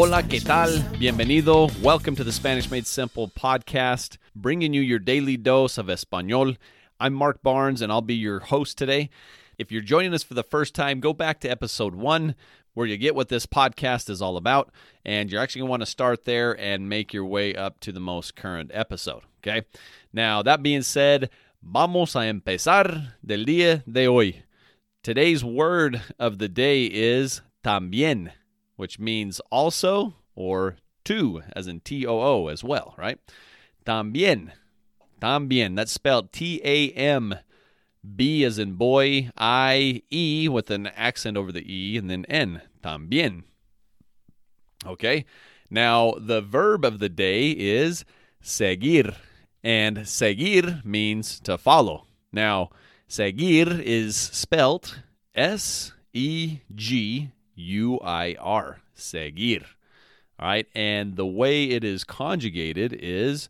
Hola, ¿qué tal? Bienvenido. Welcome to the Spanish Made Simple podcast, bringing you your daily dose of Espanol. I'm Mark Barnes, and I'll be your host today. If you're joining us for the first time, go back to episode one, where you get what this podcast is all about, and you're actually going to want to start there and make your way up to the most current episode. Okay? Now, that being said, vamos a empezar del día de hoy. Today's word of the day is también which means also or too, as in T O O as well, right? También. También. That's spelled T A M B as in boy, I, E with an accent over the E, and then N. También. Okay. Now, the verb of the day is seguir, and seguir means to follow. Now, seguir is spelt S E G U I R, seguir. All right, and the way it is conjugated is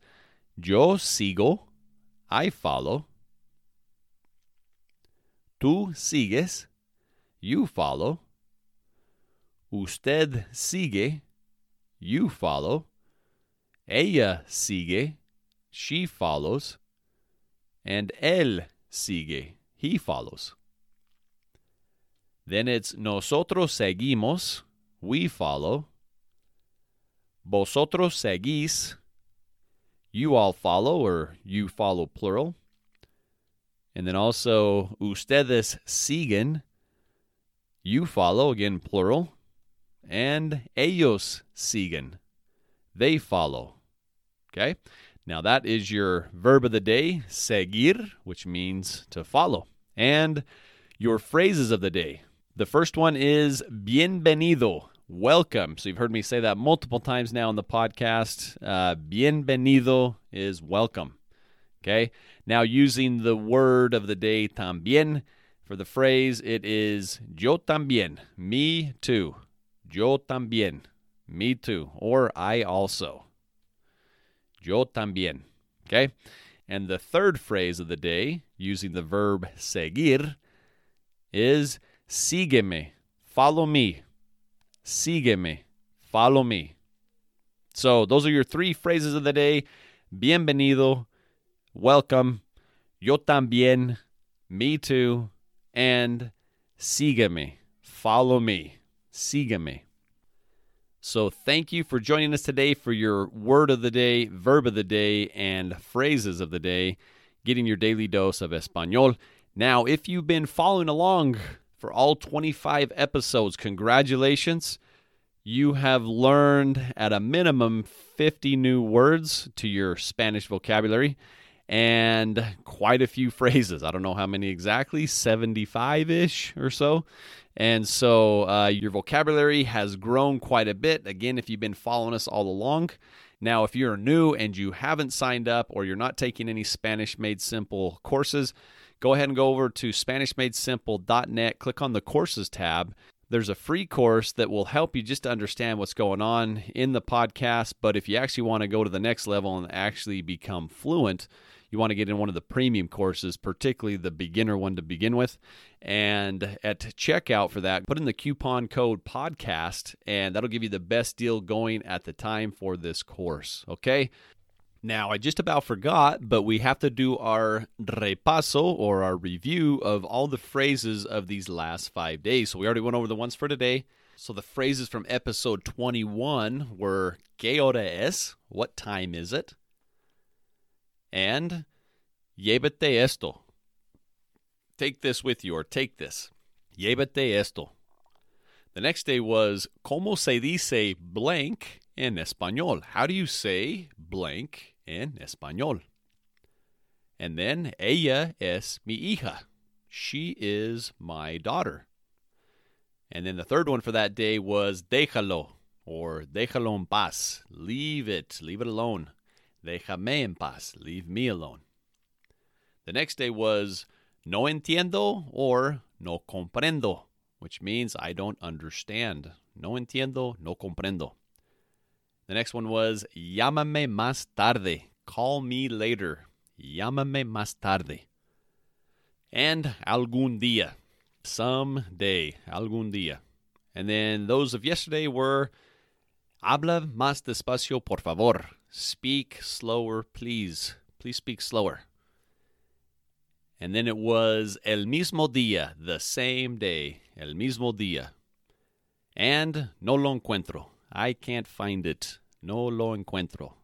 yo sigo, I follow. Tú sigues, you follow. Usted sigue, you follow. Ella sigue, she follows. And él sigue, he follows. Then it's nosotros seguimos, we follow. Vosotros seguís, you all follow, or you follow plural. And then also ustedes siguen, you follow, again plural. And ellos siguen, they follow. Okay? Now that is your verb of the day, seguir, which means to follow. And your phrases of the day. The first one is bienvenido, welcome. So you've heard me say that multiple times now in the podcast. Uh, bienvenido is welcome. Okay. Now using the word of the day también for the phrase, it is yo también, me too. Yo también, me too, or I also. Yo también. Okay. And the third phrase of the day, using the verb seguir, is sígueme, follow me. Sígueme, follow me. So those are your three phrases of the day. Bienvenido, welcome, yo también, me too, and sígueme, follow me. Sígueme. So thank you for joining us today for your word of the day, verb of the day, and phrases of the day, getting your daily dose of Espanol. Now, if you've been following along for all 25 episodes. Congratulations. You have learned at a minimum 50 new words to your Spanish vocabulary and quite a few phrases. I don't know how many exactly, 75 ish or so. And so uh, your vocabulary has grown quite a bit. Again, if you've been following us all along. Now, if you're new and you haven't signed up or you're not taking any Spanish Made Simple courses, go ahead and go over to SpanishMadeSimple.net, click on the courses tab. There's a free course that will help you just to understand what's going on in the podcast. But if you actually want to go to the next level and actually become fluent, you want to get in one of the premium courses, particularly the beginner one to begin with. And at checkout for that, put in the coupon code podcast, and that'll give you the best deal going at the time for this course. Okay. Now, I just about forgot, but we have to do our repaso or our review of all the phrases of these last five days. So we already went over the ones for today. So the phrases from episode 21 were ¿Qué hora es? What time is it? And Llévate esto. Take this with you or take this. Llévate esto. The next day was ¿Cómo se dice blank en español? How do you say blank en español? And then ella es mi hija. She is my daughter. And then the third one for that day was déjalo or déjalo en paz. Leave it, leave it alone. Déjame en paz, leave me alone. The next day was no entiendo or no comprendo which means I don't understand. No entiendo, no comprendo. The next one was llámame más tarde, call me later. Llámame más tarde. And algún día. Some day. Algún día. And then those of yesterday were habla más despacio, por favor. Speak slower, please. Please speak slower. And then it was el mismo día, the same day, el mismo día. And no lo encuentro. I can't find it. No lo encuentro.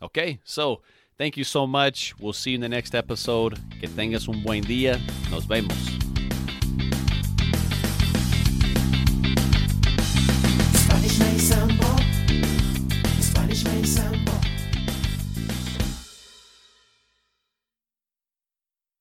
Okay, so thank you so much. We'll see you in the next episode. Que tengas un buen día. Nos vemos.